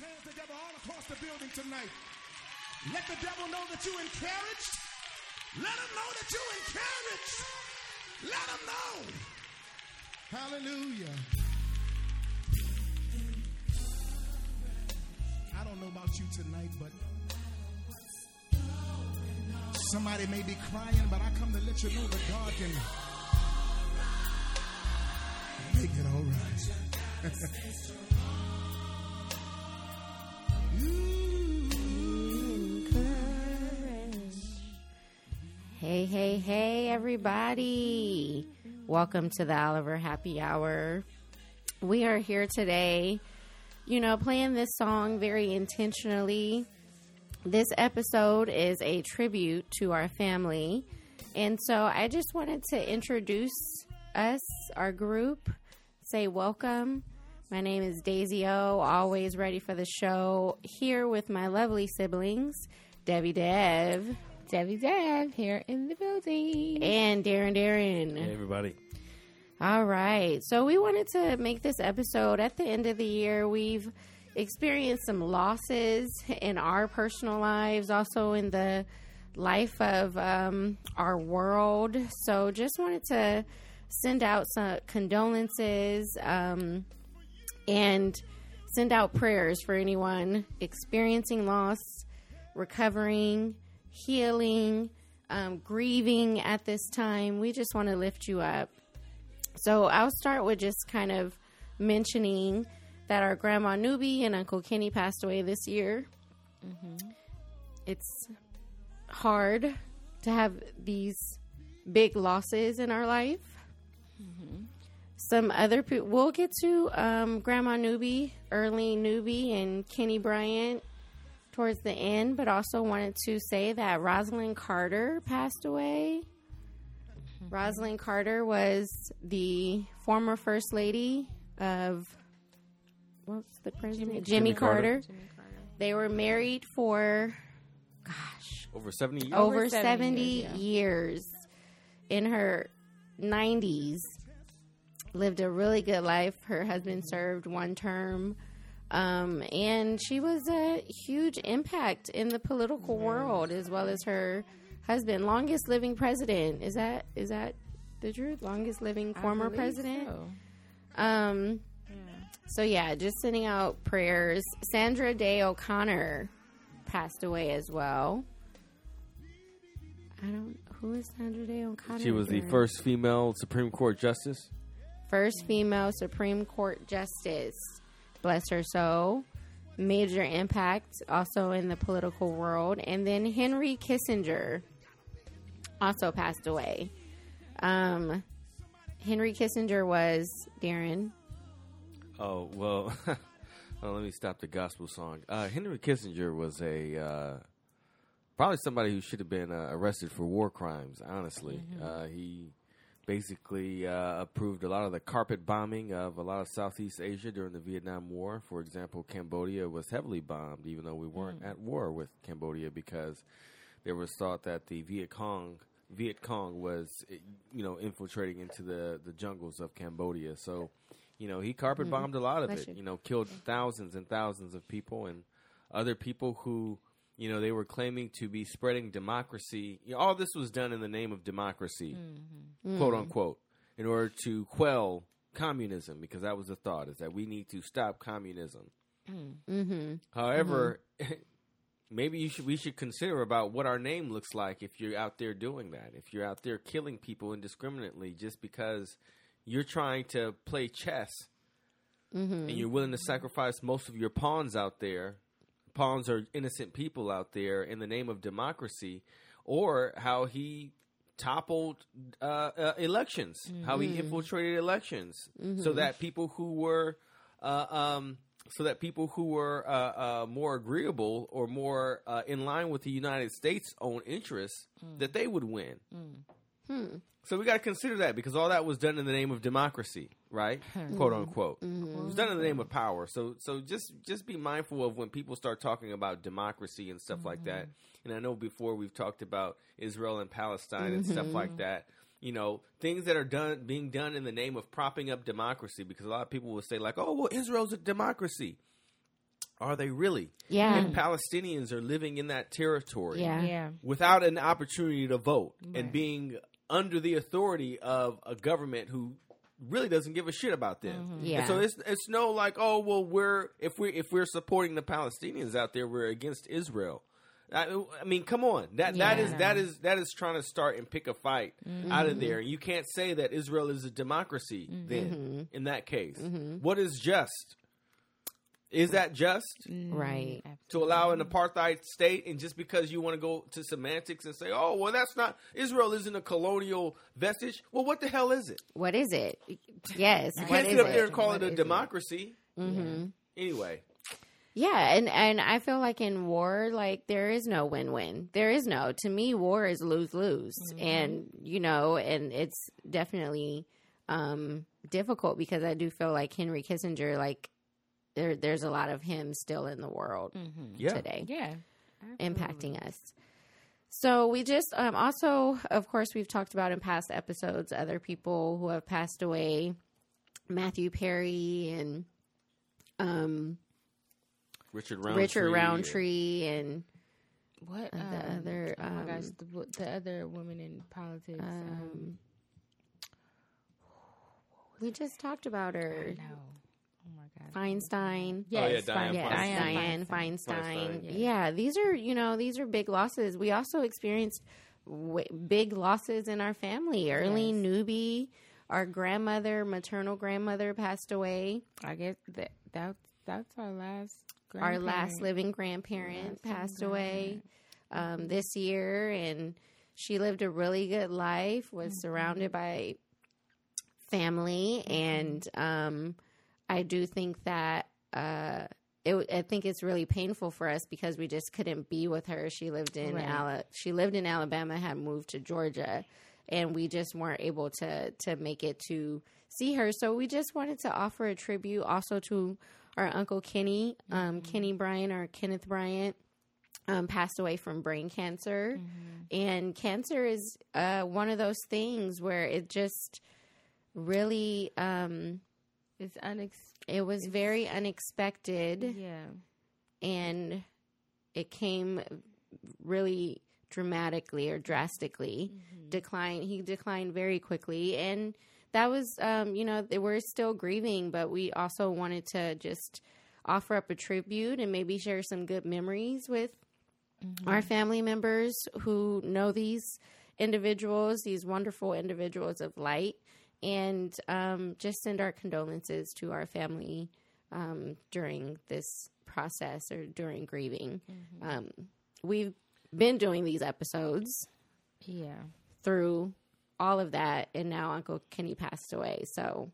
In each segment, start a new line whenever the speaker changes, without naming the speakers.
hands together all across the building tonight. Let the devil know that you're encouraged. Let him know that you're encouraged. Let him know. Hallelujah. I don't know about you tonight, but somebody may be crying, but I come to let you know that God can make it all right.
Hey, hey, hey, everybody. Welcome to the Oliver Happy Hour. We are here today, you know, playing this song very intentionally. This episode is a tribute to our family. And so I just wanted to introduce us, our group, say welcome. My name is Daisy O, always ready for the show, here with my lovely siblings, Debbie Dev.
Debbie Dev here in the building.
And Darren Darren.
Hey, everybody.
All right. So we wanted to make this episode at the end of the year. We've experienced some losses in our personal lives, also in the life of um, our world. So just wanted to send out some condolences um, and send out prayers for anyone experiencing loss, recovering healing, um, grieving at this time. We just want to lift you up. So I'll start with just kind of mentioning that our grandma Newby and Uncle Kenny passed away this year. Mm-hmm. It's hard to have these big losses in our life. Mm-hmm. Some other people, we'll get to um, Grandma Newby, Earlean Newby, and Kenny Bryant towards the end, but also wanted to say that Rosalynn Carter passed away. Mm-hmm. Rosalynn Carter was the former first lady of what's the president? Jimmy, Jimmy Carter. Carter. Jimmy Carter. They were married for gosh,
over 70 years.
Over, 70, 70 years, yeah. years. In her 90s lived a really good life. Her husband served one term um, and she was a huge impact in the political world as well as her husband, longest living president. Is that is that the truth? Longest living former president. So. Um, yeah. so yeah, just sending out prayers. Sandra Day O'Connor passed away as well. I don't. Who is Sandra Day O'Connor?
She was the first female Supreme Court justice.
First female Supreme Court justice bless her soul. Major impact also in the political world. And then Henry Kissinger also passed away. Um, Henry Kissinger was Darren.
Oh, well, well, let me stop the gospel song. Uh, Henry Kissinger was a. Uh, probably somebody who should have been uh, arrested for war crimes. Honestly, mm-hmm. uh, he basically uh, approved a lot of the carpet bombing of a lot of Southeast Asia during the Vietnam War. For example, Cambodia was heavily bombed, even though we weren't mm. at war with Cambodia because there was thought that the Viet Cong Viet Cong was, eh, you know, infiltrating into the, the jungles of Cambodia. So, you know, he carpet mm-hmm. bombed mm. a lot of it. You know, killed thousands and thousands of people and other people who you know, they were claiming to be spreading democracy. You know, all this was done in the name of democracy, mm-hmm. quote mm-hmm. unquote, in order to quell communism, because that was the thought: is that we need to stop communism. Mm-hmm. However, mm-hmm. maybe you should we should consider about what our name looks like if you're out there doing that. If you're out there killing people indiscriminately just because you're trying to play chess. Mm-hmm. And you're willing to sacrifice most of your pawns out there pawns are innocent people out there in the name of democracy, or how he toppled uh, uh, elections, mm-hmm. how he mm-hmm. infiltrated elections, mm-hmm. so that people who were uh, um, so that people who were uh, uh, more agreeable or more uh, in line with the United States' own interests, mm. that they would win. Mm. Hmm. So we got to consider that because all that was done in the name of democracy, right? Mm-hmm. Quote unquote. Mm-hmm. It was done in the name of power. So so just just be mindful of when people start talking about democracy and stuff mm-hmm. like that. And I know before we've talked about Israel and Palestine and stuff like mm-hmm. that. You know, things that are done being done in the name of propping up democracy because a lot of people will say like, "Oh, well Israel's a democracy." Are they really?
Yeah.
And Palestinians are living in that territory
Yeah.
Yeah.
without an opportunity to vote and being under the authority of a government who really doesn't give a shit about them.
Mm-hmm.
Yeah.
And so it's it's no like oh well we're if we if we're supporting the Palestinians out there we're against Israel. I, I mean, come on. That that
Yeah.
is that is that is trying to start and pick a fight
Mm-hmm.
out of there. You can't say that Israel is a democracy.
Mm-hmm.
Then, in that case, What is just? Is that just
Right.
to allow an apartheid state? And just because you want to go to semantics and say, "Oh, well, that's not Israel isn't a colonial vestige," well, what the hell is it?
What is it? Yes.
You can't
is
sit up there and call
What
it a
is it?
democracy.
Mm-hmm.
Anyway,
Yeah, and and I feel like in war, like there is no win win. There is no. To me, war is lose lose, and you know, and it's definitely um difficult because I do feel like Henry Kissinger, like there there's a lot of him still in the world
yeah.
today.
Yeah.
impacting us. So we just um, also, of course, we've talked about in past episodes other people who have passed away, Matthew Perry and um,
Richard Roundtree.
Richard Roundtree, and
What
Uh, the
um,
other,
Oh my gosh,
um,
the, the other woman in politics. Um,
um, we just talked about her,
no. Oh my god.
Feinstein.
Oh, yeah,
Yes,
Dianne
Yes,
Feinstein.
Dianne
Feinstein.
Feinstein.
Feinstein.
Yeah, these are you know these are big losses. We also experienced w- big losses in our family. Early
Yes.
Newby, our grandmother, maternal grandmother, passed away.
I guess that that's that's our last.
Our last living grandparent
Last living
passed away um, this year, and she lived a really good life. Was
Mm-hmm.
surrounded by family, and um, I do think that. Uh, it, I think it's really painful for us because we just couldn't be with her. She lived in
Right.
Ala- she lived in Alabama, had moved to Georgia, and we just weren't able to to make it to see her. So we just wanted to offer a tribute also to our uncle Kenny, um, Kenny Bryant or Kenneth Bryant. Um, passed away from brain cancer, and cancer is uh, one of those things where it just really um,
It's unex.
it was very unexpected.
Yeah.
and it came really dramatically or drastically. Decline he declined very quickly. And that was um you know they were still grieving but we also wanted to just offer up a tribute and maybe share some good memories with our family members who know these individuals these wonderful individuals of light and um, just send our condolences to our family um, during this process or during grieving. Um, we've been doing these episodes
Yeah.
through all of that, and now Uncle Kenny passed away. So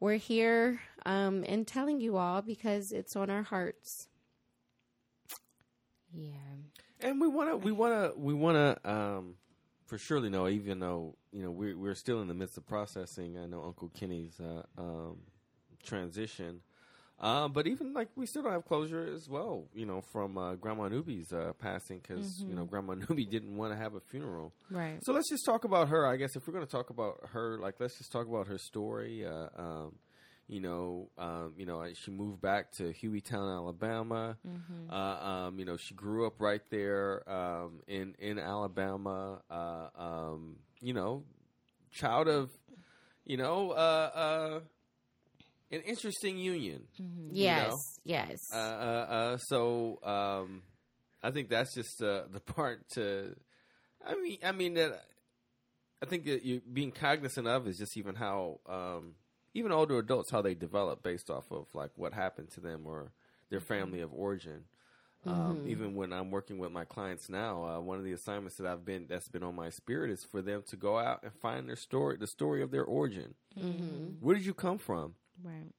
we're here um, and telling you all because it's on our hearts.
Yeah.
and we want to we want to we want to um for surely know even though you know we're we're still in the midst of processing i know uncle kenny's uh, um transition uh, but even like we still don't have closure as well, you know, from uh, Grandma Newby's uh, passing because you know Grandma Newby didn't want to have a funeral.
Right.
So let's just talk about her. I guess if we're going to talk about her, like let's just talk about her story. Uh, um, you know, um, you know, she moved back to Hueytown, Alabama. Uh, um, you know, she grew up right there um, in in Alabama. Uh, um, you know, child of, you know, uh, uh, an interesting union.
Yes,
know?
yes.
Uh, uh, uh, so um, I think that's just uh, the part to. I mean, I mean that. I think that you being cognizant of is just even how um, even older adults how they develop based off of like what happened to them or their family of origin. Um, even when I'm working with my clients now, uh, one of the assignments that I've been that's been on my spirit is for them to go out and find their story, the story of their origin. Where did you come from?
Right.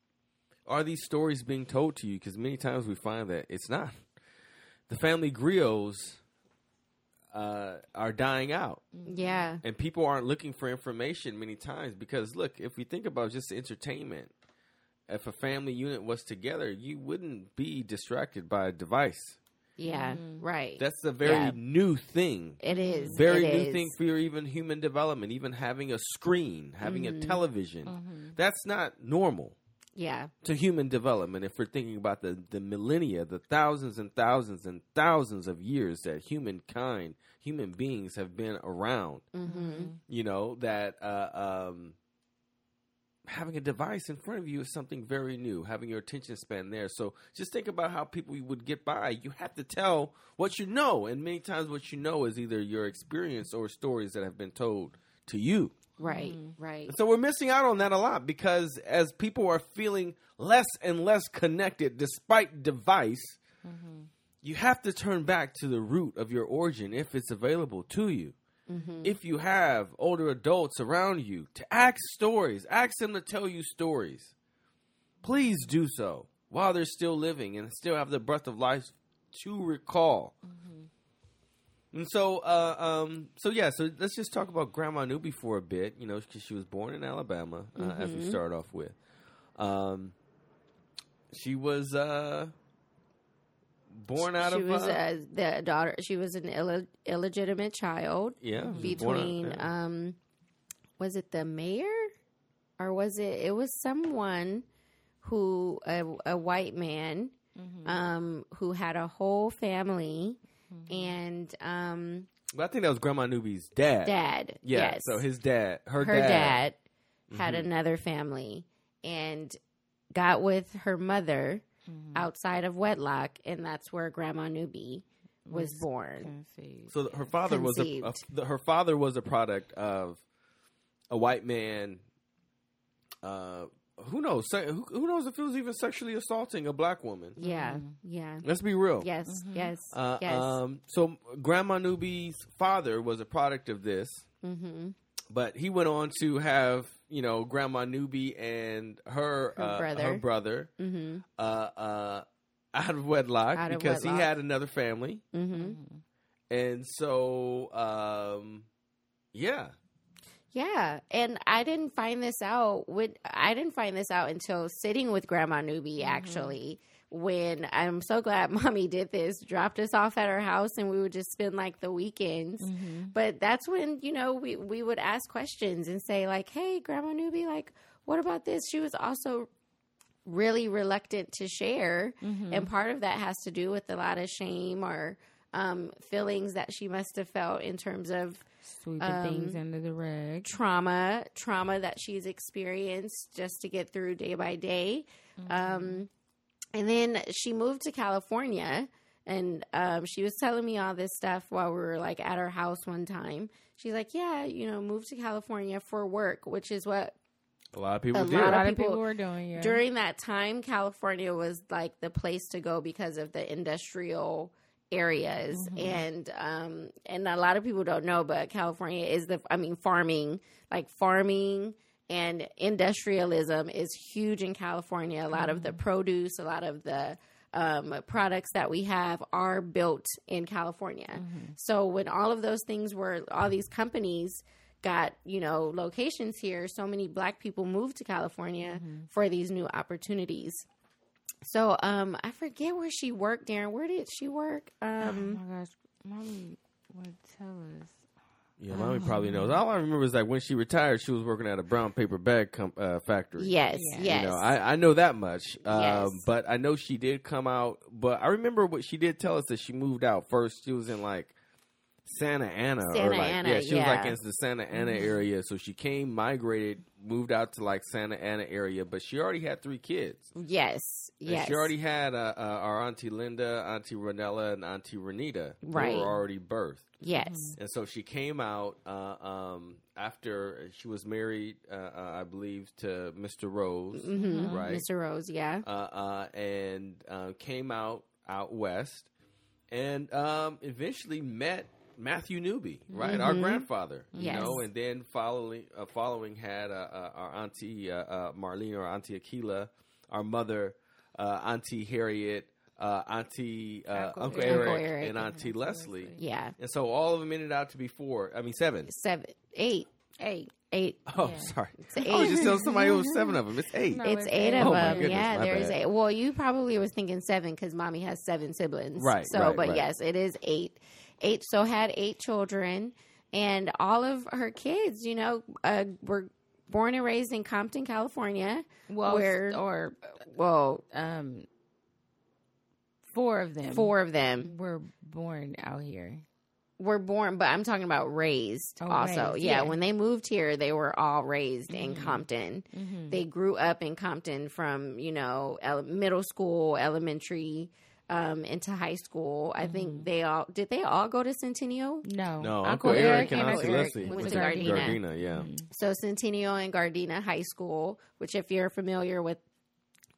are these stories being told to you? Because many times we find that it's not. The family griots uh, are dying out,
yeah.
and people aren't looking for information many times. Because look, if we think about just entertainment, if a family unit was together, you wouldn't be distracted by a device.
Yeah, right.
That's a very
Yeah.
new thing.
it is
Very
it
new
is.
thing for your even human development. Even having a screen, having
Mm-hmm.
a television, that's not normal.
Yeah.
to human development. If we're thinking about the, the millennia, the thousands and thousands and thousands of years that humankind, human beings have been around, you know, that uh, um, having a device in front of you is something very new, having your attention span there. So just think about how people would get by. You have to tell what you know. And many times, what you know is either your experience or stories that have been told to you.
Right. Mm-hmm. Right.
So we're missing out on that a lot because as people are feeling less and less connected despite device, mm-hmm. you have to turn back to the root of your origin if it's available to you. If you have older adults around you to ask stories, ask them to tell you stories. Please do so while they're still living and still have the breath of life to recall. And so, uh, um, so yeah, so let's just talk about Grandma Newby for a bit, you know, because she was born in Alabama, uh, as we start off with. Um, she was uh, born out
she
of
was
uh,
uh, the daughter. She was an Ill- illegitimate child
yeah, she was born out-
between.
yeah.
Um, was it the mayor, or was it? It was someone who a, a white man, um, who had a whole family, and um,
But I think that was Grandma Newby's dad.
dad.
Yeah.
yes.
So his dad, her,
her
dad.
dad, had another family and got with her mother outside of wedlock, and that's where Grandma Newby was born.
Conceived.
So her father was a, a her father was a product of a white man. Uh, who knows? Who, who knows if it was even sexually assaulting a black woman?
Yeah, yeah,
Let's be real.
yes, yes,
Uh,
yes.
um, so Grandma Newby's father was a product of this,
mm-hmm.
but he went on to have you know Grandma Newby and her
Her
uh,
brother.
her brother
Mm-hmm.
uh, uh, out of wedlock
Out of
because he had another family,
Mm-hmm.
and so um, yeah,
Yeah, and I didn't find this out. With I didn't find this out until sitting with Grandma Newby. Actually, when I'm so glad Mommy did this, dropped us off at her house, and we would just spend like the weekends. But that's when you know we we would ask questions and say like, "Hey, Grandma Newby, like, what about this?" She was also really reluctant to share, and part of that has to do with a lot of shame or um, feelings that she must have felt in terms of
Sweeping things under the rug.
trauma trauma that she's experienced just to get through day by day um, and then she moved to california and um, she was telling me all this stuff while we were like at her house one time she's like yeah you know moved to california for work which is what
a lot of people
A
did.
A
lot
lot
of
of people
people-
were doing it.
during that time california was like the place to go because of the industrial areas and um and a lot of people don't know but california is the i mean farming like farming and industrialism is huge in california. A lot of the produce a lot of the um, products that we have are built in california. So when all of those things were all these companies got you know locations here so many black people moved to california for these new opportunities. So um i forget where she worked darren. Where did she work?
Oh
um
my gosh, mommy would tell us.
Yeah, mommy probably knows. All I remember is like when she retired, she was working at a brown paper bag com- uh, factory.
yes
Yeah.
yes
You know, I, I know that much. Um,
Yes.
But I know she did come out. But I remember what she did tell us that she moved out first. She was in like Santa Ana. or
Santa
like,
Ana,
Yeah, she was like in the Santa Ana area. So she came, migrated, moved out to like Santa Ana area. But she already had three kids.
yes
And
yes
She already had uh, uh, our Auntie Linda, Auntie Renella, and Auntie Renita.
Right.
They were already birthed.
Yes
And so she came out uh, um, after she was married, uh, uh, I believe, to Mr. Rose,
hmm
right?
mr rose yeah
Uh, uh, and uh, came out out west, and um, eventually met Matthew Newby, right, our grandfather. You
Yes.
know, and then following uh, following had uh, uh, our auntie uh, uh, Marlene or Auntie Aquila, our mother uh, Auntie Harriet. Uh, Auntie uh,
Uncle
Uncle,
Eric.
Eric,
Uncle Eric.
and Auntie Leslie,
yeah
and so all of them ended out to be four. I mean, seven.
seven eight
Eight.
eight
Oh,
Yeah.
sorry.
It's
I was
eight.
just telling somebody it was seven of them. It's eight.
No.
it's
it's
eight
eight.
of
Oh, my
them.
goodness,
yeah, there's eight. Well, you probably was thinking seven because mommy has seven siblings.
Right,
So,
right,
but
right.
yes, it is eight. Eight. So had eight children, and all of her kids, you know, uh, were born and raised in Compton, California.
Well,
where
or
well,
um, four of them.
four of them
were born out here.
were born, but I'm talking about raised
Oh,
also.
raised,
yeah,
yeah.
when they moved here, they were all raised in Compton.
Mm-hmm.
They grew up in Compton from, you know, ele- middle school, elementary, um, into high school. I think they all did they all go to Centennial?
No,
No, Uncle, Eric, and Auntie
Eric
Leslie
went to
Gardena.
Gardena.
yeah.
So Centennial and Gardena High School, which if you're familiar with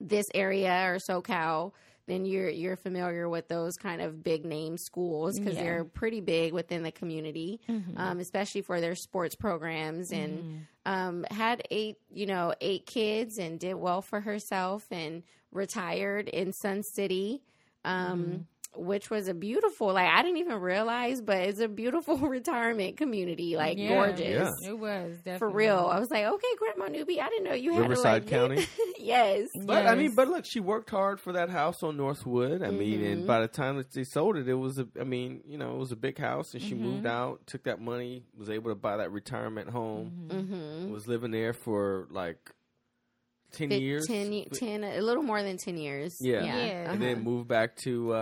this area or SoCal, then you're you're familiar with those kind of big name schools because
Yeah.
they're pretty big within the community, um, especially for their sports programs. And um, had eight, you know, eight kids and did well for herself and retired in Sun City. Um, Which was a beautiful, like I didn't even realize, but it's a beautiful retirement community, like
Yeah.
gorgeous
Yeah.
It was definitely.
for real. I was like, okay, Grandma Newby, I didn't know you had
Riverside
to like,
County?
yes.
But I mean, but look, she worked hard for that house on Northwood. I mean, and mm-hmm. by the time that they sold it, it was a. I mean, you know, it was a big house, and she mm-hmm. moved out, took that money, was able to buy that retirement home,
Mm-hmm. mm-hmm.
was living there for like ten years,
10, ye- 10, a little more than 10 years.
Yeah.
Yeah.
and then moved back to uh,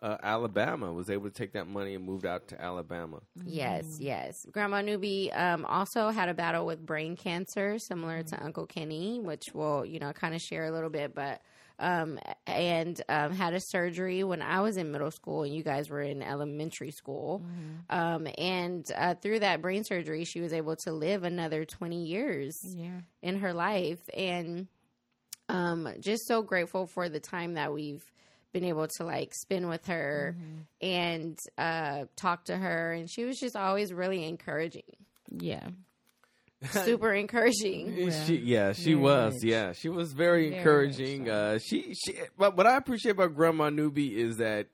uh, uh, Alabama. Was able to take that money and moved out to Alabama.
Yes, yes. Grandma Newby um, also had a battle with brain cancer, similar
Mm-hmm.
to Uncle Kenny, which we'll, you know, kind of share a little bit, but. Um, and um, had a surgery when I was in middle school and you guys were in elementary school.
Mm-hmm.
Um, and uh, through that brain surgery, she was able to live another 20 years.
Yeah.
in her life and um just so grateful for the time that we've been able to like spend with her and uh talk to her and she was just always really encouraging
Yeah.
Super encouraging
Yeah.
She, yeah, she
Very
was.
much.
Yeah, she was very,
Very
encouraging.
much so.
Uh, she, she. But what I appreciate about Grandma Newby is that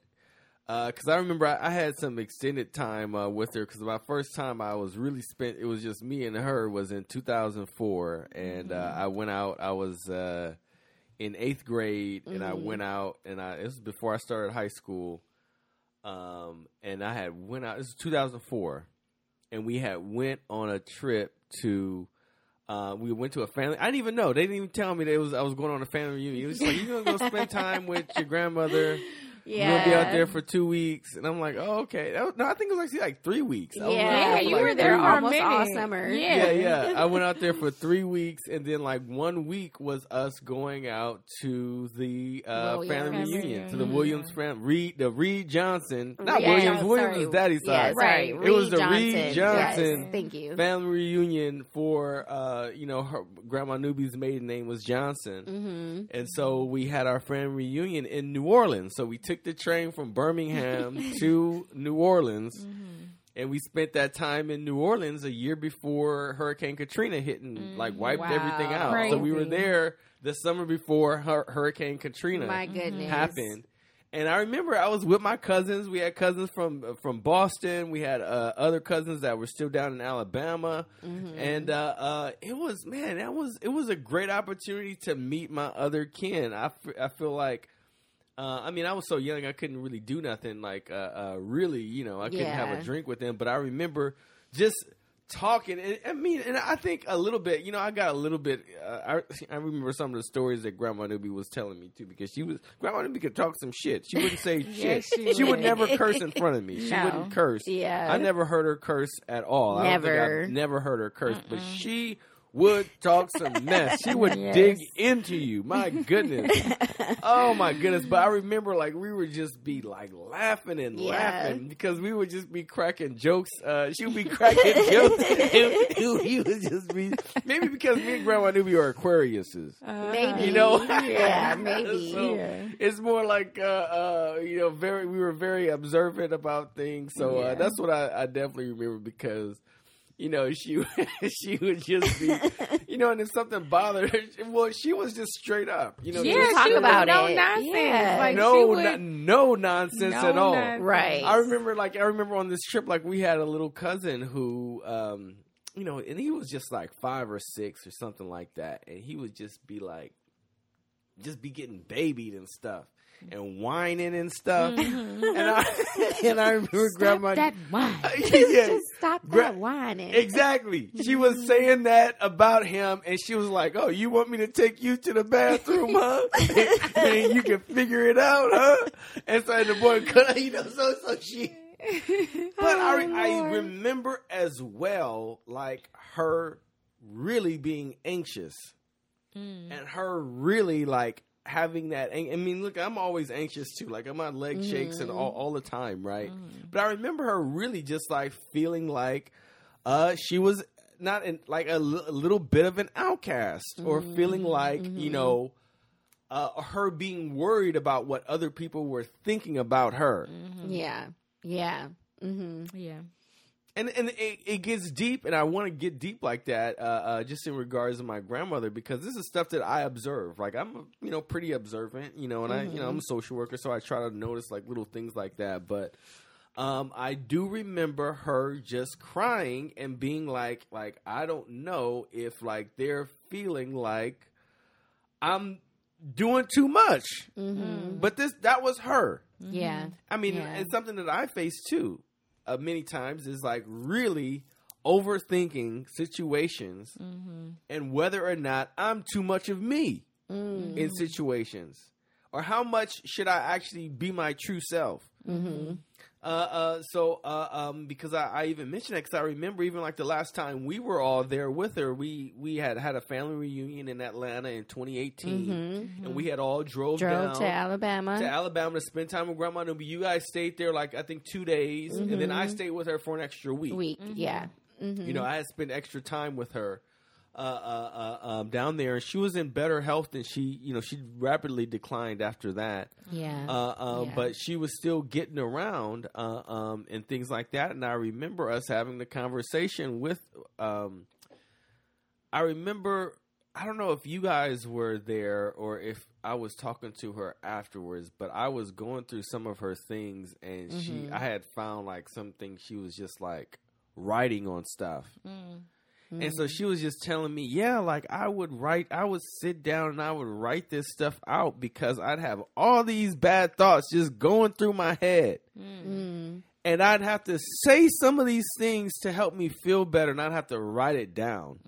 because I remember I, I had some extended time uh, with her because my first time I was really spent. It was just me and her. Was in 2004, and uh,
Mm-hmm.
I went out. I was uh, in eighth grade, and I went out, and I this was before I started high school. Um, and I had went out. This was 2004, and we had went on a trip to. Uh, we went to a family. I didn't even know. They didn't even tell me that it was I was going on a family reunion. It was like you gonna go spend time with your grandmother.
Yeah
We're gonna be out there for two weeks, and I'm like, oh okay. That was, no, I think it was actually like three weeks.
Yeah,
Yeah,
for,
you
like,
were there
weeks.
for a
almost all summer.
Yeah.
Yeah, yeah. I went out there for three weeks, and then like one week was us going out to the uh,
Williams.
family
Family
reunion to the. Williams family. Reed, the Reed Johnson, not
Yeah,
Williams.
sorry.
Williams is daddy's
yeah,
side.
sorry.
It was the Reed
Reed
Johnson
Yes, thank you
family reunion for uh, you know her grandma Newby's maiden name was Johnson,
mm-hmm.
and so we had our family reunion in New Orleans. So we took the train from Birmingham to New Orleans. And we spent that time in New Orleans a year before Hurricane Katrina hit and like wiped
Wow.
everything out. So we were there the summer before Hur- Hurricane Katrina
my goodness
happened. And I remember I was with my cousins. We had cousins from from Boston. We had uh, other cousins that were still down in Alabama, and uh, uh, it was man, that was it was a great opportunity to meet my other kin. I, f- I feel like. Uh, I mean, I was so young, I couldn't really do nothing. Like, uh, uh, really, you know, I couldn't have a drink with them. But I remember just talking. And, I mean, and I think a little bit. You know, I got a little bit. Uh, I I remember some of the stories that Grandma Newby was telling me too, because she was Grandma Newby could talk some shit. She wouldn't say shit.
she
she would never curse in front of me. She
No.
wouldn't curse.
Yeah.
I never heard her curse at all. I don't think
Never.
Never heard her curse, but she would talk some mess. She would
Yes.
dig into you. My goodness. oh my goodness. But I remember like we would just be like laughing and
Yeah.
laughing because we would just be cracking jokes. Uh, she would be cracking jokes. and we would just be maybe because me and Grandma knew we were Aquariuses.
maybe
You know,
yeah maybe
So,
Yeah.
It's more like uh, uh, you know, very. We were very observant about things, so uh,
Yeah.
that's what I, I definitely remember because you know she she would just be, you know, and if something bothered her, well, she was just straight up, you know,
Yeah,
just
talk
she
about
no
it.
nonsense.
Yeah.
Like
no,
would,
no, no nonsense
no
at all.
nonsense.
Right.
I remember, like, I remember on this trip, like, we had a little cousin who, um, you know, and he was just like five or six or something like that, and he would just be like, just be getting babied and stuff. And whining and stuff.
Mm-hmm.
And I and I remember grandma
that wine.
yeah,
Just stop
Gra-
that whining.
Exactly. She was saying that about him, and she was like, "Oh, you want me to take you to the bathroom, huh? and you can figure it out, huh?" And so the boy, could, you know, so so she. But I, I remember as well, like her really being anxious, and her really like having that. ang- I mean, look, I'm always anxious too. Like my leg shakes and all, mm-hmm. all the time, right? Mm-hmm. But I remember her really just like feeling like uh, she was not in, like a, little bit of an outcast, or feeling mm-hmm. like you know. Uh, her being worried about what other people were thinking about her,
Yeah. Yeah.
Yeah.
And and it, it gets deep, and I want to get deep like that, uh, uh, just in regards to my grandmother, because this is stuff that I observe. Like I'm, you know, pretty observant, you know, and I, you know, I'm a social worker, so I try to notice like little things like that. But um, I do remember her just crying and being like, like I don't know if like they're feeling like I'm doing too much, but this that was her.
Yeah.
I mean,
Yeah.
it's something that I face too. Uh, many times is like really overthinking situations and whether or not I'm too much of me in situations, or how much should I actually be my true self. Uh, uh, so, uh, um, because I, I even mentioned that because I remember even like the last time we were all there with her, we we had had a family reunion in Atlanta in 2018, and we had all drove,
Drove
down
to Alabama.
to Alabama to spend time with Grandma Newby. You guys stayed there like I think two days, and then I stayed with her for an extra week.
week. Yeah. hmm
You know, I had spent extra time with her uh, uh, uh, um, down there, and she was in better health than she. You know, she rapidly declined after that.
Yeah.
Uh, uh,
Yeah.
But she was still getting around uh, um, and things like that. And I remember us having the conversation with. Um, I remember. I don't know if you guys were there or if I was talking to her afterwards, but I was going through some of her things, and she. I had found like something she was just like writing on stuff. And so she was just telling me, yeah, like I would write, I would sit down and I would write this stuff out because I'd have all these bad thoughts just going through my head.
Mm.
And I'd have to say some of these things to help me feel better and I'd have to write it down.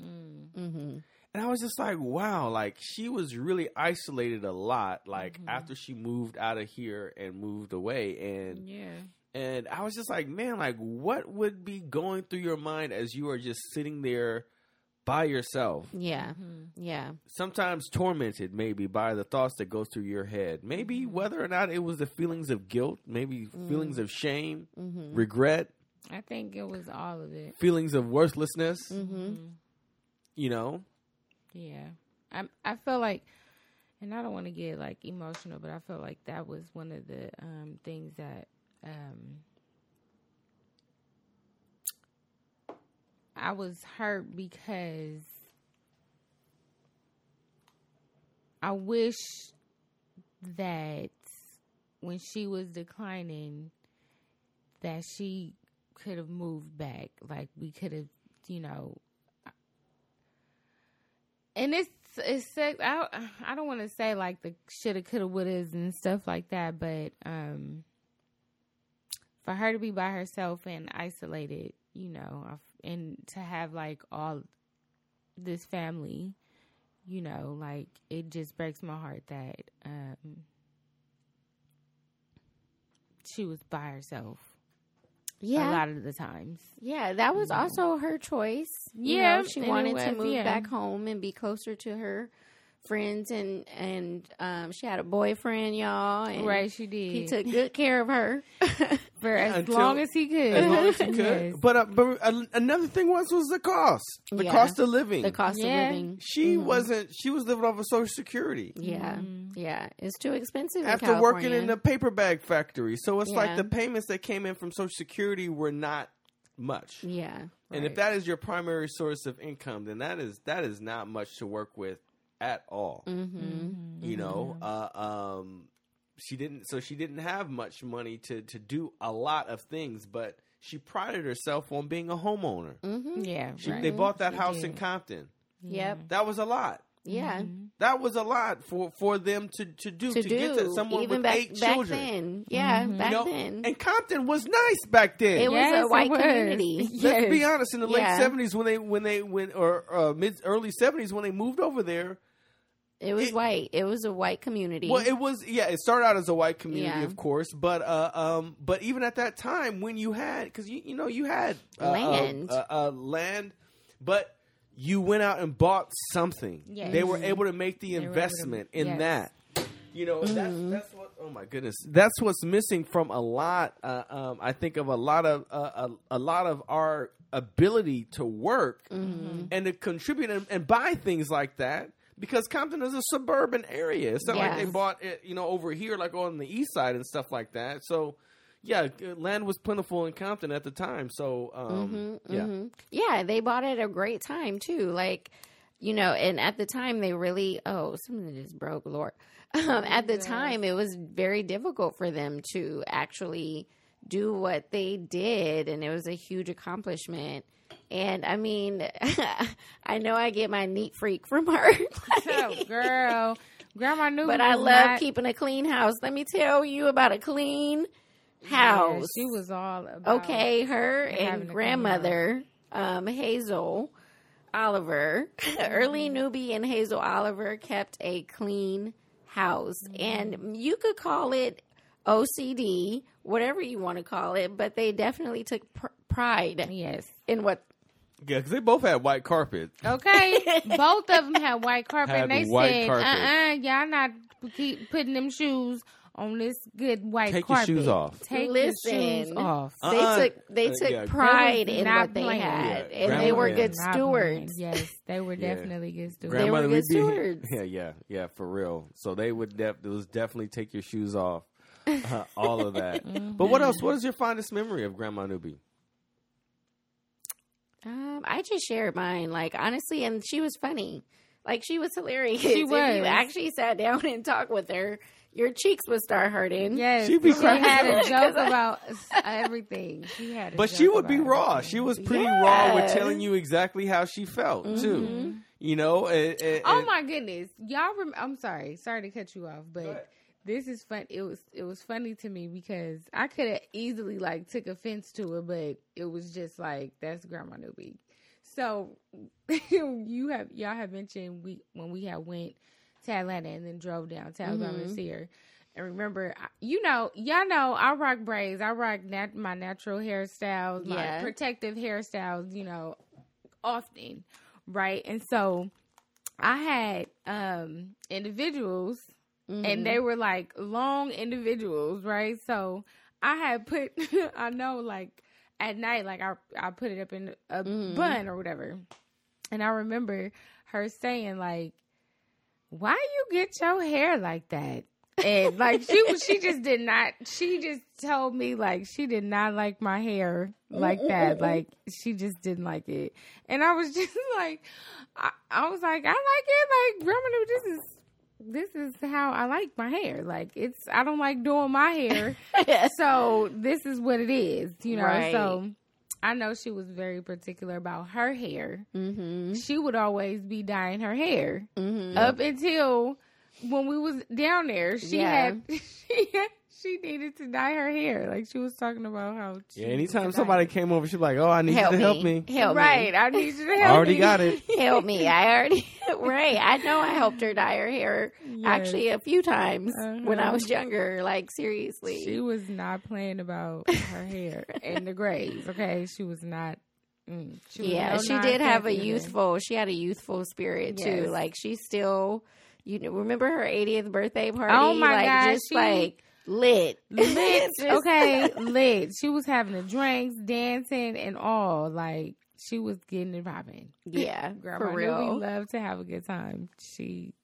hmm
And I was just like, wow, like she was really isolated a lot, like after she moved out of here and moved away. And
Yeah.
And I was just like, man, like what would be going through your mind as you are just sitting there by yourself?
Yeah. Mm-hmm. Yeah.
Sometimes tormented maybe by the thoughts that go through your head. Maybe mm-hmm. whether or not it was the feelings of guilt, maybe mm. feelings of shame, mm-hmm. regret,
I think it was all of it.
feelings of worthlessness,
hmm
you know?
Yeah. I I feel like and I don't want to get like emotional, but I feel like that was one of the um things that um I was hurt because I wish that when she was declining that she could have moved back like we could have you know and it's it's sex. I I don't want to say like the shoulda, coulda, wouldas and stuff like that, but um, for her to be by herself and isolated, you know, and to have like all this family, you know, like it just breaks my heart that um she was by herself
Yeah.
a lot of the times.
Yeah, that was also her choice. You
Yeah,
know, she wanted to move
yeah.
back home and be closer to her friends, and and um, she had a boyfriend, y'all. And
Right, she did.
He took good care of her.
for as
until-
long as he could.
As long as you could.
Yes.
But, uh, but uh, another thing was was the cost, the
Yeah.
cost of living.
the cost
Yeah.
of living.
she wasn't. She was living off of Social Security.
Yeah, yeah, it's too expensive. in
after working in the paper bag factory. So it's like the payments that came in from Social Security were not much.
yeah,
And if that is your primary source of income, then that is that is not much to work with at all.
mm-hmm.
You know, uh, um, she didn't. So she didn't have much money to to do a lot of things, but she prided herself on being a homeowner.
Mm-hmm.
yeah,
She,
right.
They bought that
She
house
did.
in Compton.
Yep.
That was a lot.
Yeah.
Mhm.
That was a lot for for them to to do to,
to,
get to
do
someone
even
with
back
eight
back
children.
then. Yeah, back
You know,
then.
and Compton was nice back then.
it was
Yes,
a white
was.
community.
Let's be honest. In the late
Yeah.
seventies, when they when they when or uh, mid early seventies when they moved over there,
It was
It-
white. It was a white community.
well, it was yeah. It started out as a white community,
Yeah.
of course, but uh, um, but even at that time, when you had because you you know you had uh,
Land.
uh, uh, uh, land, but you went out and bought something.
Yes.
They were able to make the
were able to-
investment in
yes.
that. You know,
Mm-hmm.
that's that's what. Oh my goodness, that's what's missing from a lot. Uh, um, I think of a lot of uh, a, a lot of our ability to work
Mm-hmm.
and to contribute and, and buy things like that. Because Compton is a suburban area. It's not like they bought it, you know, over here, like on the east side and stuff like that. So, yeah, land was plentiful in Compton at the time. So, um, yeah,
Mhm. Yeah, they bought it at a great time too. Like, you know, and at the time they really oh, something just broke, Lord. Um, at the time it was very difficult for them to actually do what they did and it was a huge accomplishment. And I mean, I know I get my neat freak from her.
So, girl, Grandma knew.
but I love
not-
keeping a clean house. Let me tell you about a clean
Yeah,
house.
she was all about.
Okay, her and grandmother, um, Hazel Oliver, early
Mm-hmm.
Newby and Hazel Oliver kept a clean house.
Mm-hmm.
And you could call it OCD, whatever you want to call it, but they definitely took pr- pride
Yes.
in what.
Yeah, because they both had white carpet.
Okay, both of them had white carpet.
Had
and they
white
said,
carpet.
"Uh, uh y'all not keep putting them shoes on this good white
Take your
carpet.
shoes off.
Take
Listen.
your shoes off."
Uh-uh.
They took they
Uh,
took
yeah.
pride
They
in
not
what they
playing.
had,
Yeah,
and they were
yeah.
good
Not playing.
stewards.
Yes, they were
Yeah.
definitely good stewards.
They were good
would be-
stewards.
Yeah, yeah, yeah, for real. So they would def- it was definitely take your shoes off, uh, all of that. But what else? What is your fondest memory of Grandma Newby?
Um, I just shared mine, like honestly, and she was funny. Like she was hilarious.
She was.
If you actually sat down and talked with her, your cheeks would start hurting.
Yes,
She
she,
be
had a
cracking
joke
up.
about everything. She had, a
But
joke
she would be raw.
everything.
She was pretty raw with telling you exactly how she felt too. You know. and- and-
Oh
and-
my goodness, y'all! Rem- I'm sorry, sorry to cut you off,
Go
but this is fun. It was it was funny to me because I could have easily like took offense to it, but it was just like that's Grandma Newby. So you have y'all have mentioned we when we had went to Atlanta and then drove down to Alabama to see her. And remember, you know, y'all know I rock braids. I rock nat- my natural hairstyles, my
Yeah.
protective hairstyles. You know, often, right? And so I had um individuals and they mm-hmm. were like long individuals, right? So I had put I know like at night like I I put it up in a mm-hmm. bun or whatever. And I remember her saying like why you get your hair like that? And like she was she just did not she just told me like she did not like my hair like that. Like she just didn't like it. And I was just like I, I was like, I like it. Like grandma knew this is this is how I like my hair. Like it's I don't like doing my hair. so this is what it is, you know.
Right.
So I know she was very particular about her hair.
Mm-hmm.
She would always be dyeing her hair
Mm-hmm.
up until when we was down there. She
Yeah.
had she had, she needed to dye her hair. Like she was talking about how. She
yeah, anytime
to
somebody
it.
came over, she's like, "Oh, I need
Help
you
me.
to help me."
Help me.
right,
me.
I need you to help.
I already
me.
got it.
Help me. I already right. I know I helped her dye her hair actually a few times when I
Uh-huh.
was younger. Like seriously.
She was not playing about her hair and the grays. Okay, she was not. Mm, she was
yeah,
no
she did have a youthful. She had a youthful spirit too. Like she still, you know, remember her 80th birthday party?
Oh, my
like,
gosh,
just
she-
like lit,
lit. Okay, lit. She was having the drinks, dancing, and all. Like she was getting it popping.
yeah,
Grandma
for
knew we
real,
loved to have a good time. She,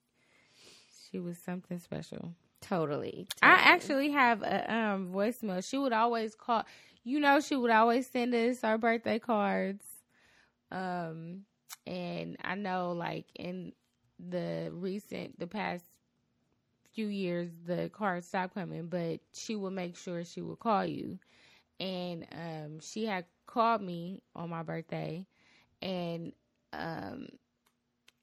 she was something special.
totally.
I actually have a um voicemail. She would always call. You know, she would always send us our birthday cards. Um, and I know, like in the recent, the past few years, the cards stopped coming. But she would make sure she would call you, and um, she had called me on my birthday, and um,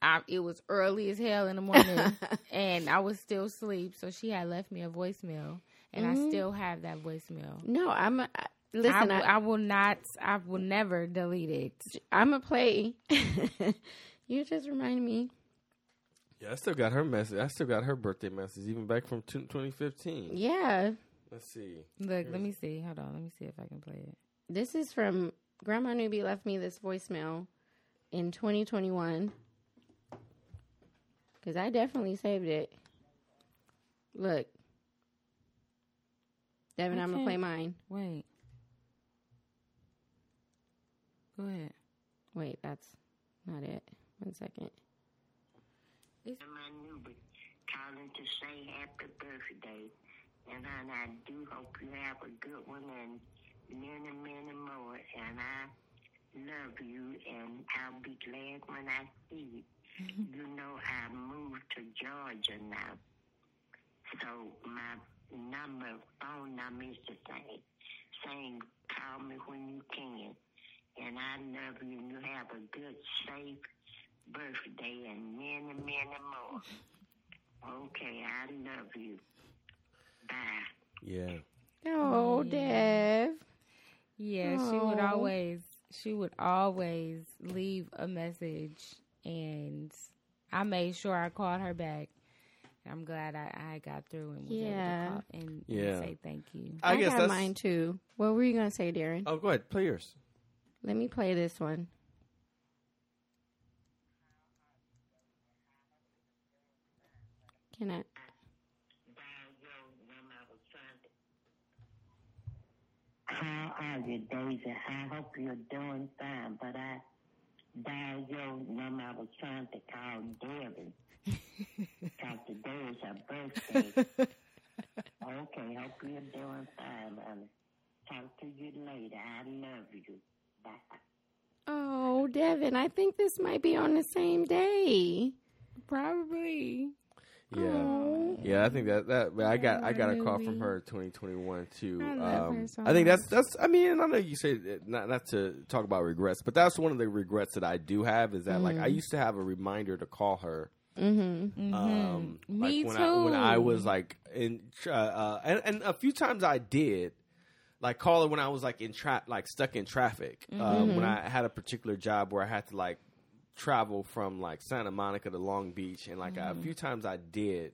I, it was early as hell in the morning, and I was still asleep. So she had left me a voicemail, and I still have that voicemail.
No, I'm. A, I- listen, I,
I will not. I will never delete it.
I'm a play. you just reminded me.
Yeah, I still got her message. I still got her birthday message, even back from two- 2015.
Yeah,
Let's see.
Look, let me see. Hold on. Let me see if I can play it.
this is from Grandma Newby left me this voicemail in 2021 because I definitely saved it. Look, Devin, I'm gonna play mine.
Wait. Go ahead.
Wait, that's not it. One second.
My Newby calling to say happy birthday. And honey, I do hope you have a good one and many, many more. And I love you and I'll be glad when I see you. you know I moved to Georgia now. So my number, phone number is the same. Same, call me when you can. And I love you and you have a good, safe birthday and many, many more. Okay, I love you. Bye.
Yeah.
Oh, mm. Dev.
Yeah, she would
oh.
always she would always leave a message and I made sure I called her back. I'm glad I, I got through and was
Yeah.
able to call and, and
Yeah.
say thank you.
I,
I,
guess
got
that's.
mine too. What were you gonna say, Darren?
Oh, go ahead. Play yours.
Let me play this one. Can I?
How are you, Daisy? I hope you're doing fine, but I dialed your number. I was trying to call Debbie. Because today is her birthday. okay, hope you're doing fine, honey. Talk to you later. I love you. Bye.
Oh, Devin, I think this might be on the same day.
Probably.
Yeah, yeah. I think that that but I got I got a call from her 2021 too.
I love her
Um,
so
I think that's that's. I mean, I know you say it- not not to talk about regrets, but that's one of the regrets that I do have is that like I used to have a reminder to call her.
Mm-hmm.
Um,
Me
like when
too.
I, when I was like in, uh, uh, and, and a few times I did, like call her when I was like in tra- like stuck in traffic. Um, when I had a particular job where I had to like travel from like Santa Monica to Long Beach, and like a few times I did,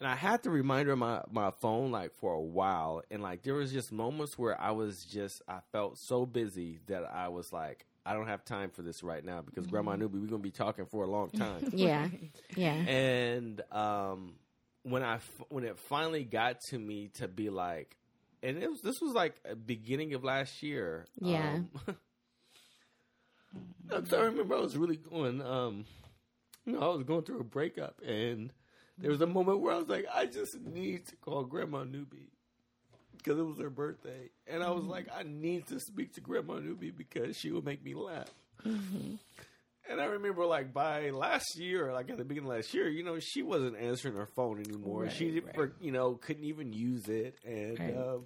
and I had the reminder on my my phone like for a while, and like there was just moments where I was just I felt so busy that I was like. I don't have time for this right now because Grandma Newby, we're gonna be talking for a long time.
Yeah, yeah.
And um, when I f- when it finally got to me to be like, and it was this was like beginning of last year.
Yeah.
Um, I remember I was really going. Um, you know, I was going through a breakup, and there was a moment where I was like, I just need to call Grandma Newby because it was her birthday, and I was like, I need to speak to Grandma Newby because she would make me laugh. And I remember, like by last year, like at the beginning of last year, you know, she wasn't answering her phone anymore. she,
Right,
didn't
right.
for, you know, couldn't even use it, and
Right.
um,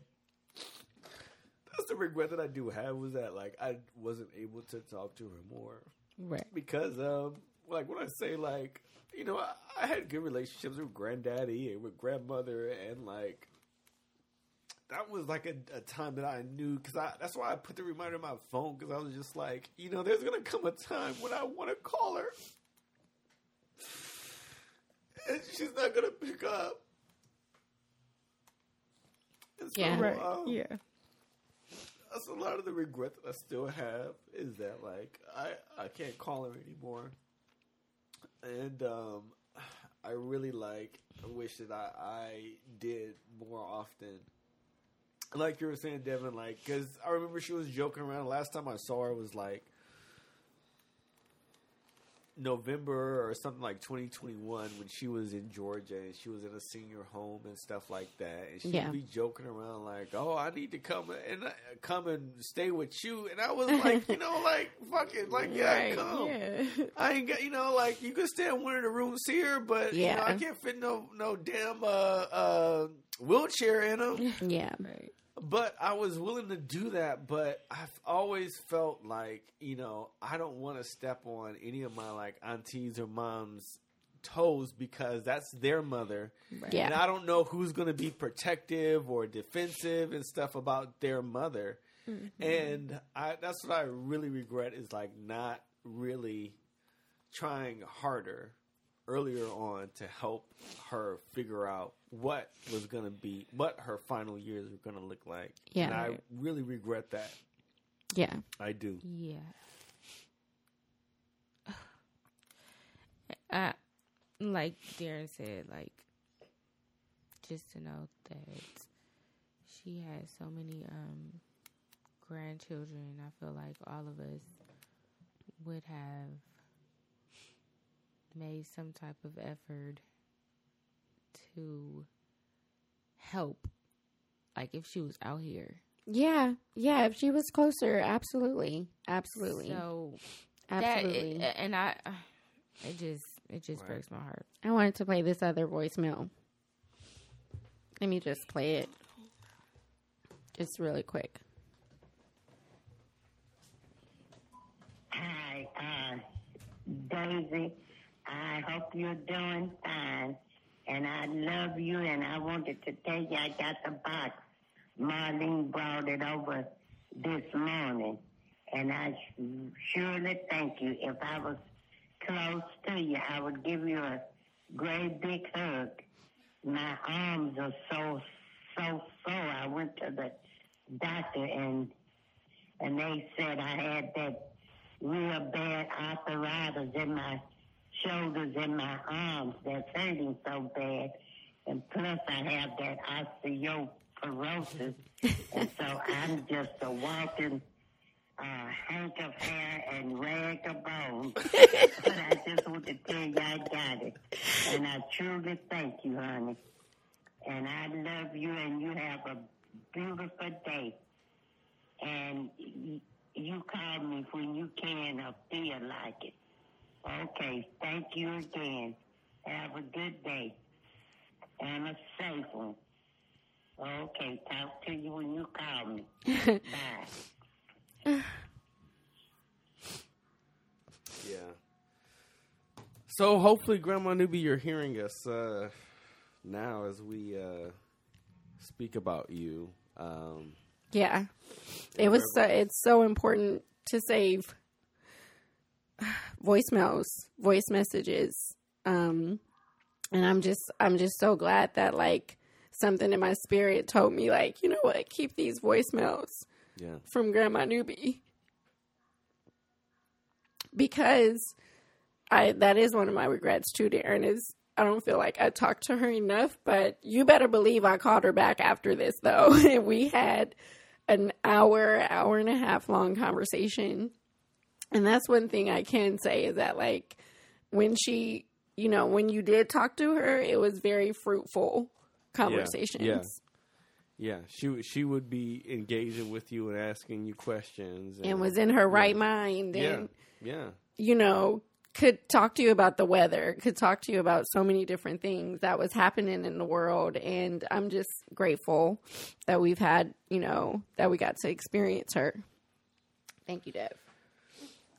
that's the regret that I do have was that like I wasn't able to talk to her more
Right.
because, um, like when I say like, you know, I, I had good relationships with granddaddy and with grandmother, and like that was like a, a time that I knew because I that's why I put the reminder on my phone because I was just like, you know, there's gonna come a time when I want to call her, and she's not gonna pick up. And so,
Yeah.
Right.
um,
yeah.
That's a lot of the regret that I still have is that like I I can't call her anymore, and um, I really like wish that I I did more often. Like you were saying, Devin, like because I remember she was joking around. Last time I saw her was like November or something like 2021 when she was in Georgia and she was in a senior home and stuff like that. And she'd
Yeah.
be joking around like, "Oh, I need to come and uh, come and stay with you." And I was like, you know, like fucking like yeah,
Right.
come.
Yeah.
I ain't got you know like you could stay in one of the rooms here, but you know
Yeah.
I can't fit no no damn uh uh wheelchair in them.
Yeah.
Right.
But I was willing to do that. But I've always felt like you know I don't want to step on any of my like aunties or moms toes because that's their mother.
Yeah.
And I don't know who's going to be protective or defensive and stuff about their mother. Mm-hmm. And I that's what I really regret is like not really trying harder earlier on to help her figure out what was going to be what her final years were going to look like.
Yeah.
And I really regret that.
Yeah.
I do.
Yeah. I, like Darren said, like just to know that she has so many um grandchildren. I feel like all of us would have made some type of effort to help. Like if she was out here.
Yeah. Yeah. If she was closer, absolutely. Absolutely.
So
absolutely.
That, and I, it just, it just
Right.
breaks my heart.
I wanted to play this other voicemail. Let me just play it. Just really quick.
Hi, uh, Daisy. I hope you're doing fine. And I love you, and I wanted to tell you I got the box. Marlene brought it over this morning. And I surely thank you. If I was close to you, I would give you a great big hug. My arms are so, so sore. I went to the doctor, and and they said I had that real bad arthritis in my shoulders and my arms that's hurting so bad. And plus I have that osteoporosis. and so I'm just a walking uh, hank of hair and rag of bones. but I just want to tell you I got it. And I truly thank you, honey. And I love you and you have a beautiful day. And you call me when you can or feel like it. Okay, thank you again. Have a good day and a safe one. Okay, talk to you when you call me. Bye.
Yeah. So hopefully, Grandma Newby, you're hearing us uh, now as we uh, speak about you. Um,
Yeah. It was so, it's so important to save voicemails, voice messages. Um and I'm just I'm just so glad that like something in my spirit told me like, you know what, keep these voicemails
yeah.
from Grandma Newby. Because I that is one of my regrets too, Darren, is I don't feel like I talked to her enough, but you better believe I called her back after this though. and we had an hour, hour and a half long conversation. And that's one thing I can say is that like when she you know, when you did talk to her, it was very fruitful conversations.
yeah. Yeah, she would- she would be engaging with you and asking you questions,
And was in her right mind
yeah,
and
yeah,
you know, could talk to you about the weather, could talk to you about so many different things that was happening in the world. And I'm just grateful that we've had, you know, that we got to experience her. Thank you, Dev.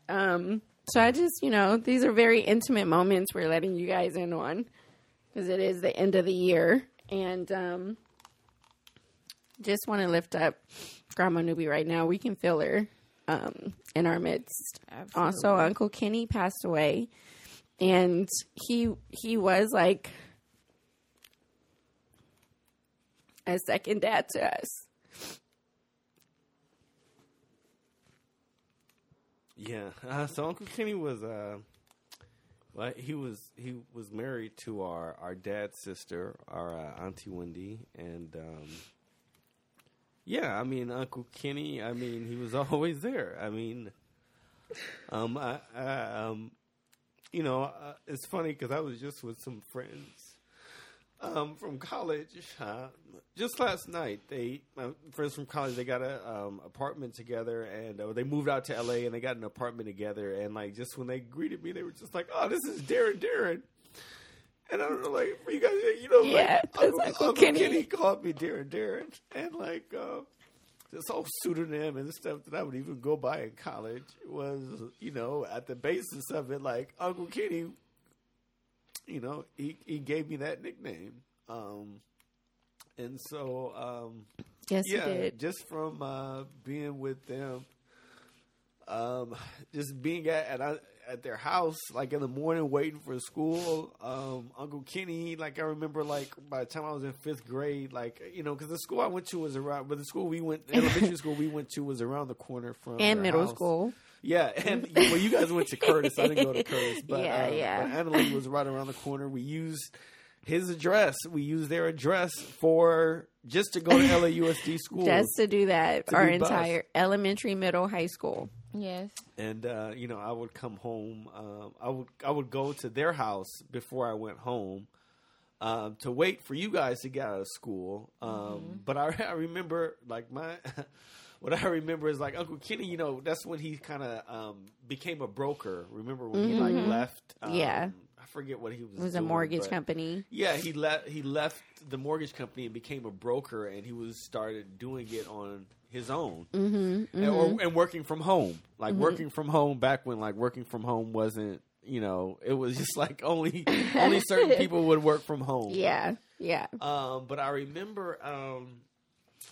Um, so I just, you know, these are very intimate moments we're letting you guys in on because it is the end of the year. And um, just want to lift up Grandma Newby right now. We can feel her um, in our midst. Also, Uncle Kenny passed away, and he he was like a second dad to us.
Yeah. Uh, so Uncle Kenny was uh, well, he was he was married to our our dad's sister, our uh, auntie Wendy, and um, yeah, I mean Uncle Kenny. I mean he was always there. I mean, um, I, I um, you know, uh, it's funny because I was just with some friends um, from college uh, just last night. They my friends from college they got a um, apartment together and uh, they moved out to L.A. and they got an apartment together. And like just when they greeted me, they were just like, "Oh, this is Darren, Darren." And I don't know, like for you guys, you know,
Yeah,
like Uncle
Uncle Kenny.
Kenny called me Darren, Darren, and like, uh, this whole pseudonym and stuff that I would even go by in college was, you know, at the basis of it, like Uncle Kenny, you know, he he gave me that nickname, um, and so um,
Yes,
yeah, just from uh, being with them, um, just being at at, I- at their house, like in the morning, waiting for school. Um, Uncle Kenny, like I remember, like by the time I was in fifth grade, like you know, because the school I went to was around, but the school we went, elementary school we went to was around the corner from
And middle
house.
school.
Yeah, and well, you guys went to Curtis. I didn't go to Curtis, but
Yeah,
um,
yeah.
But Annalee was right around the corner. We used his address. We used their address for just to go to LAUSD school.
Just to do that,
To
our
be bus.
entire elementary, middle, high school.
Yes.
and uh, you know, I would come home. Um, I would I would go to their house before I went home um, to wait for you guys to get out of school. Um, But I, I remember like my. What I remember is like Uncle Kenny, you know, that's when he kind of um, became a broker. Remember when he like left? Um,
Yeah.
I forget what he was.
It was a mortgage company.
Yeah, he left. He left the mortgage company and became a broker, and he was started doing it on his own, mm-hmm, and, or, and working from home. Like working from home back when like working from home wasn't. You know, it was just like only only certain people would work from home.
Yeah, yeah.
Um, but I remember um,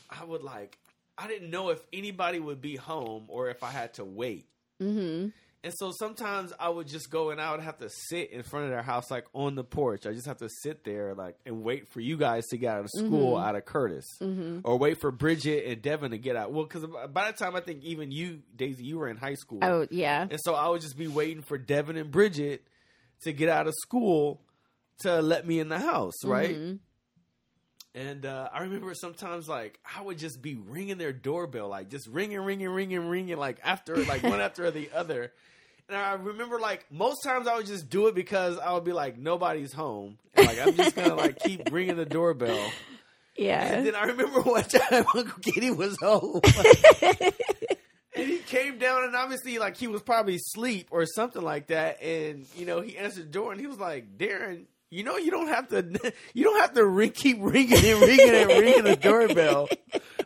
I would like I didn't know if anybody would be home or if I had to wait.
Mm-hmm.
And so sometimes I would just go and I would have to sit in front of their house, like on the porch. I just have to sit there, like, and wait for you guys to get out of school mm-hmm. out of Curtis, mm-hmm. or wait for Bridget and Devin to get out. Well, because by the time I think even you, Daisy, you were in high school,
Oh, yeah.
and so I would just be waiting for Devin and Bridget to get out of school to let me in the house, right? Mm-hmm. And uh, I remember sometimes like I would just be ringing their doorbell, like just ringing, ringing, ringing, ringing, like after like one after the other. And I remember like most times I would just do it because I would be like nobody's home, and, like I'm just gonna like keep ringing the doorbell.
Yeah.
And then I remember one time Uncle Kitty was home. and he came down and obviously like he was probably asleep or something like that. And you know, he answered the door and he was like, Darren, you know you don't have to you don't have to ring keep ringing and ringing and ringing the doorbell.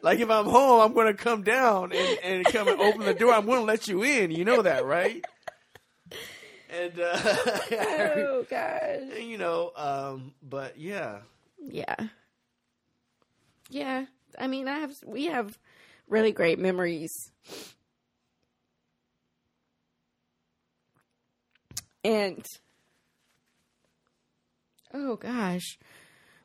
Like if I'm home, I'm gonna come down and, and come and open the door. I'm gonna let you in. You know that, right? And uh
oh, gosh.
you know, um, but yeah.
Yeah. Yeah. I mean, I have, we have really great memories. And, oh gosh.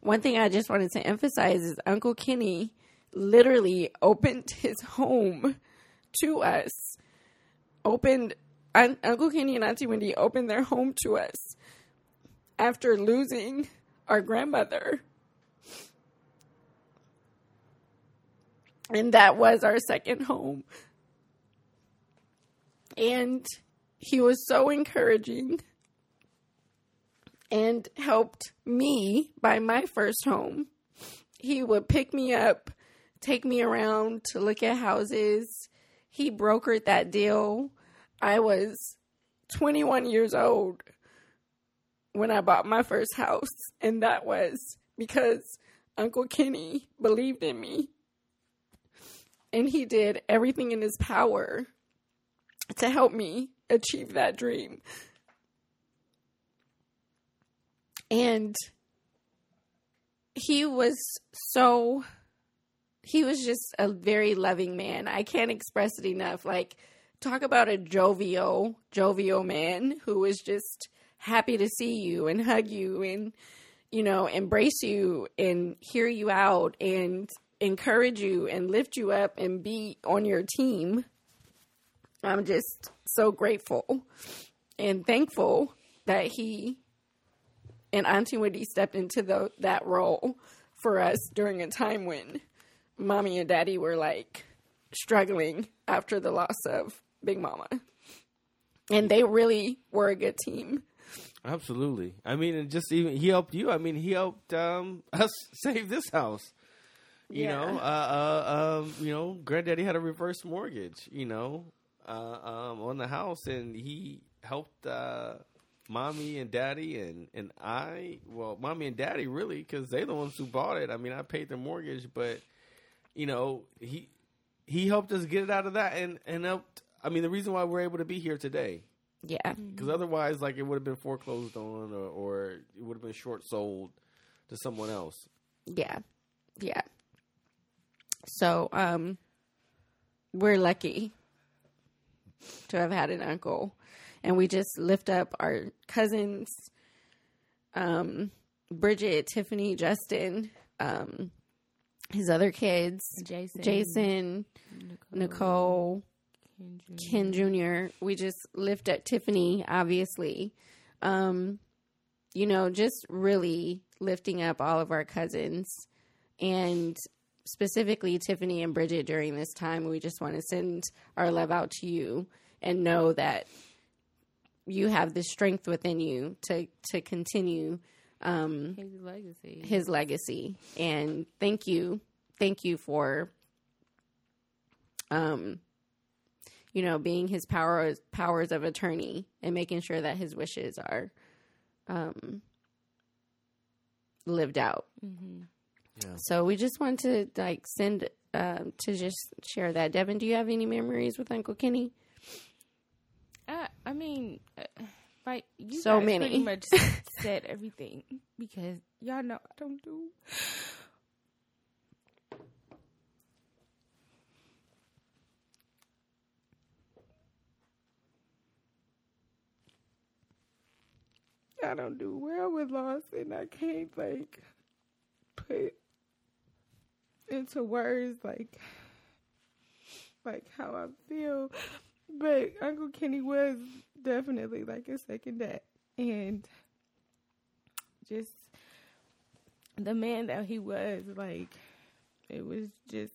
One thing I just wanted to emphasize is Uncle Kenny literally opened his home to us. Opened, Un- Uncle Kenny and Auntie Wendy opened their home to us after losing our grandmother. And that was our second home. And he was so encouraging and helped me buy my first home. He would pick me up, take me around to look at houses. He brokered that deal. I was 21 years old when I bought my first house, and that was because Uncle Kenny believed in me. And he did everything in his power to help me achieve that dream. And he was so he was just a very loving man. I can't express it enough. Like talk about a jovial, jovial man who was just happy to see you and hug you and you know, embrace you and hear you out and encourage you and lift you up and be on your team. I'm just so grateful and thankful that he and Auntie Wendy stepped into the, that role for us during a time when mommy and daddy were like struggling after the loss of Big Mama. And they really were a good team.
Absolutely. I mean, and just even he helped you. I mean, he helped um, us save this house. You
Yeah.
know, uh, uh, um, you know, granddaddy had a reverse mortgage. You know, uh, um, on the house, and he helped uh, mommy and daddy and and I. Well, mommy and daddy really, because they're the ones who bought it. I mean, I paid the mortgage, but you know, he he helped us get it out of that and and helped. I mean, the reason why we're able to be here today,
Yeah.
because otherwise, like it would have been foreclosed on, or, or it would have been short sold to someone else.
Yeah. Yeah. So, um, we're lucky to have had an uncle. And we just lift up our cousins, um, Bridget, Tiffany, Justin, um, his other kids,
Jason,
Jason, Nicole, Ken Jr. We just lift up Tiffany, obviously. Um, you know, just really lifting up all of our cousins and specifically Tiffany and Bridget during this time. We just want to send our love out to you and know that you have the strength within you to to continue um,
his legacy.
his legacy. And thank you, thank you for, um, you know, being his powers powers of attorney and making sure that his wishes are, um, lived out.
Yeah.
So we just want to like send um, to just share that. Devin, do you have any memories with Uncle Kenny?
Uh, I mean, uh, like you
So
guys
many.
pretty much said everything because y'all know I don't do. I don't do well with loss, and I can't like put into words like like how I feel. But Uncle Kenny was definitely like a second dad. And just the man that he was, like, it was just.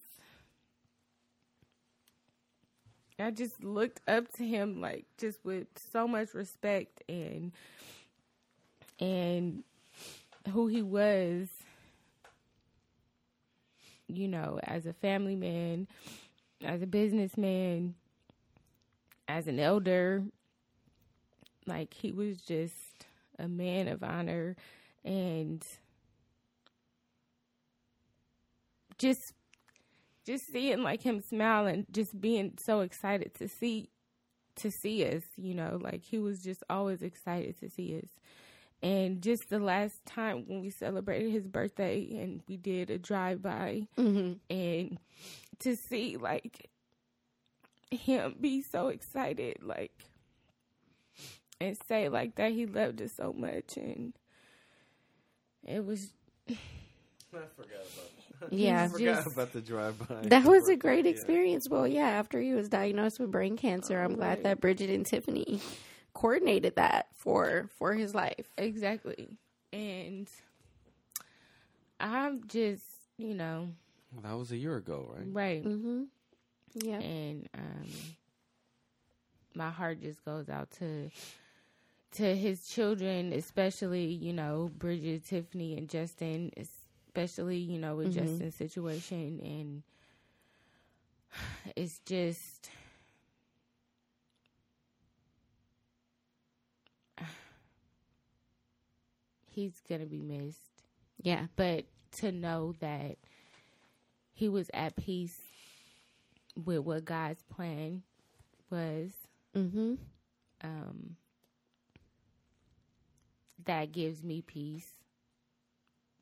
I just looked up to him like just with so much respect and and who he was you know as a family man as a businessman as an elder like he was just a man of honor and just just seeing like him smile and just being so excited to see to see us you know like he was just always excited to see us and just the last time when we celebrated his birthday and we did a drive by
Mm-hmm.
and to see like him be so excited like and say like that he loved us so much and it was
I forgot about. That.
Yeah,
I forgot
just-
about the drive by.
That was a great experience. Well, yeah, after he was diagnosed with brain cancer, I'm glad
Right.
that Bridget and Tiffany coordinated that for for his life.
exactly and i'm just you know
That was a year ago, right?
right
Mm-hmm. Yeah.
and um my heart just goes out to to his children especially you know bridget tiffany and justin especially you know with
Mhm.
justin's situation and it's just he's gonna be missed
Yeah.
but to know that he was at peace with what God's plan was,
Mm-hmm.
um, that gives me peace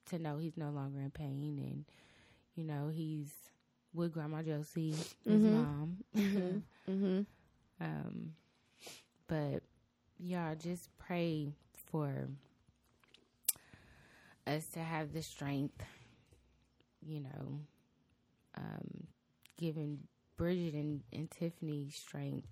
to know he's no longer in pain and, you know, he's with Grandma Josie, his
Mhm.
mom.
Mm-hmm. mm-hmm.
Um, but y'all just pray for us to have the strength, you know, um, giving Bridget and, and Tiffany strength.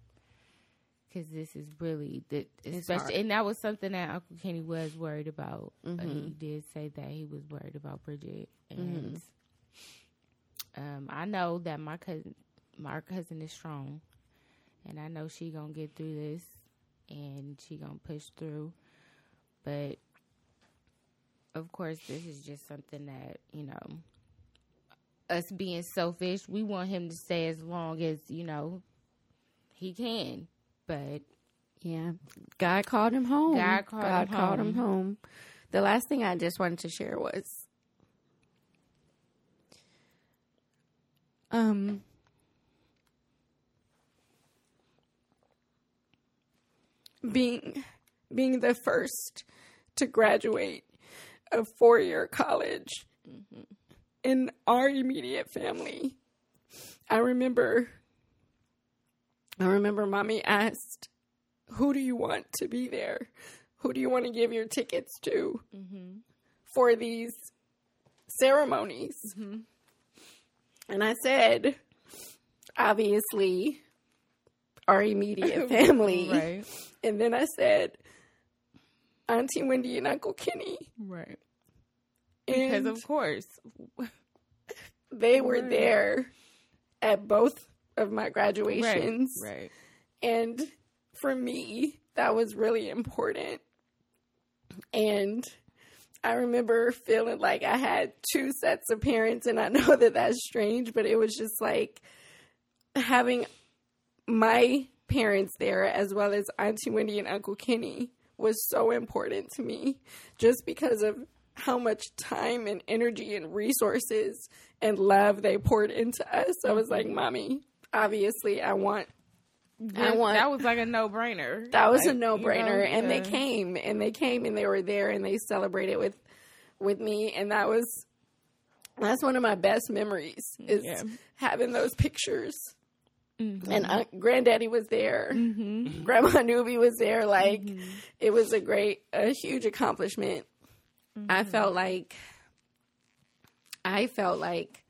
Because this is really the especially, and that was something that Uncle Kenny was worried about. Uh,
Mhm.
he did say that he was worried about Bridget, and um, I know that my cousin, my cousin is strong, and I know she gonna get through this, and she gonna push through. But of course, this is just something that you know, us being selfish. We want him to stay as long as, you know, he can. But
yeah, God called him home.
God called, God him,
called home. him
home.
The last thing I just wanted to share was um being being the first to graduate a four year college. Mhm in our immediate family. I remember I remember mommy asked, Who do you want to be there? Who do you want to give your tickets to mm-hmm. for these ceremonies? Mm-hmm. And I said, obviously, our immediate family.
Right.
And then I said, Auntie Wendy and Uncle Kenny.
Right. Because of course.
they were there at both of my graduations.
Right.
And for me, that was really important. And I remember feeling like I had two sets of parents, and I know that that's strange, but it was just like having my parents there as well as Auntie Wendy and Uncle Kenny was so important to me just because of how much time and energy and resources and love they poured into us. I was like, Mommy, obviously I want I
That-
want
that was like a no brainer.
that was a
Like,
no
you
brainer,
know,
and they
uh,
came, and they came, and they were there, and they celebrated with with me, and that was that's one of my best memories is
Yeah.
having those pictures.
Mm-hmm.
And uh, granddaddy was there, grandma Newby was there. Like
Mm-hmm.
it was a great, a huge accomplishment. I
Mm-hmm.
felt like I felt like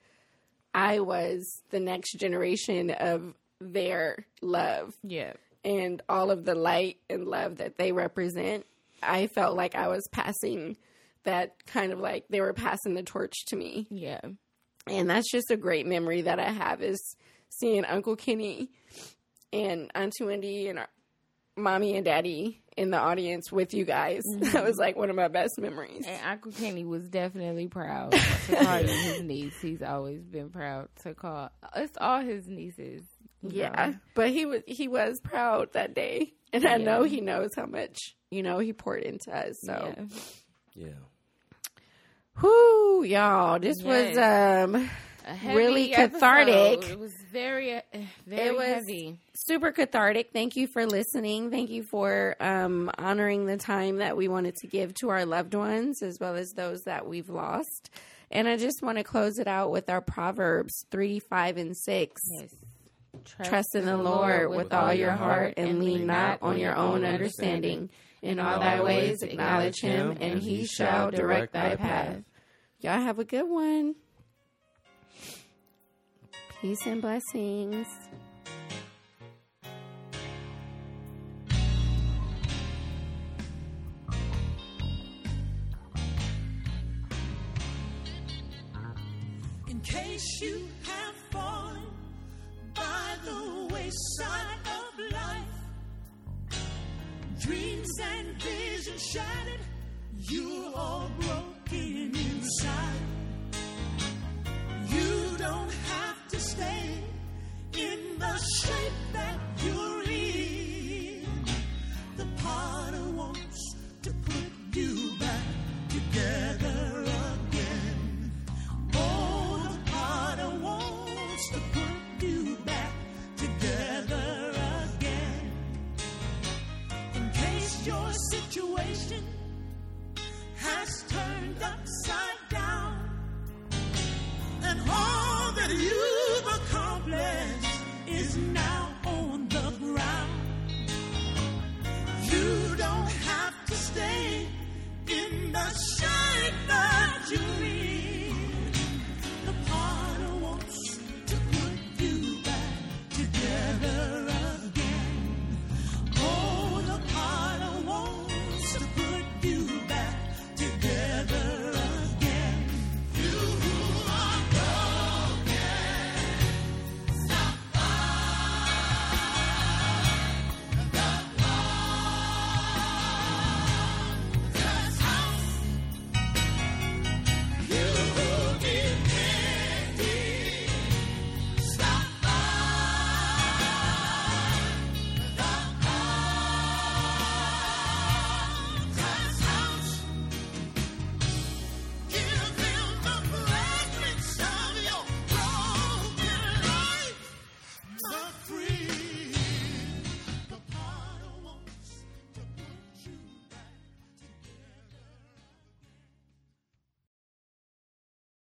I was the next generation of their love
Yeah.
and all of the light and love that they represent, I felt like I was passing that kind of like they were passing the torch to me.
Yeah.
And that's just a great memory that I have is seeing Uncle Kenny and Auntie Wendy and our mommy and daddy in the audience with you guys. That was like one of my best memories.
And Uncle Kenny was definitely proud to call you his niece. He's always been proud to call. It's all his nieces.
Yeah,
know.
but he was he was proud that day, and I know he knows how much you know he poured into us. So,
Yeah.
Yeah.
whoo, y'all, this was um Really
episode.
cathartic.
It was very, uh, very
It was-
heavy.
super cathartic. Thank you for listening. Thank you for um, honoring the time that we wanted to give to our loved ones as well as those that we've lost. And I just want to close it out with our Proverbs 3, 5, and 6.
Yes.
Trust in the Lord with all your heart and lean not on your own understanding. In all thy ways acknowledge him, and he shall direct thy path. Y'all have a good one. Peace and blessings.
In case you have fallen by the wayside of life, dreams and visions shattered, you're all shape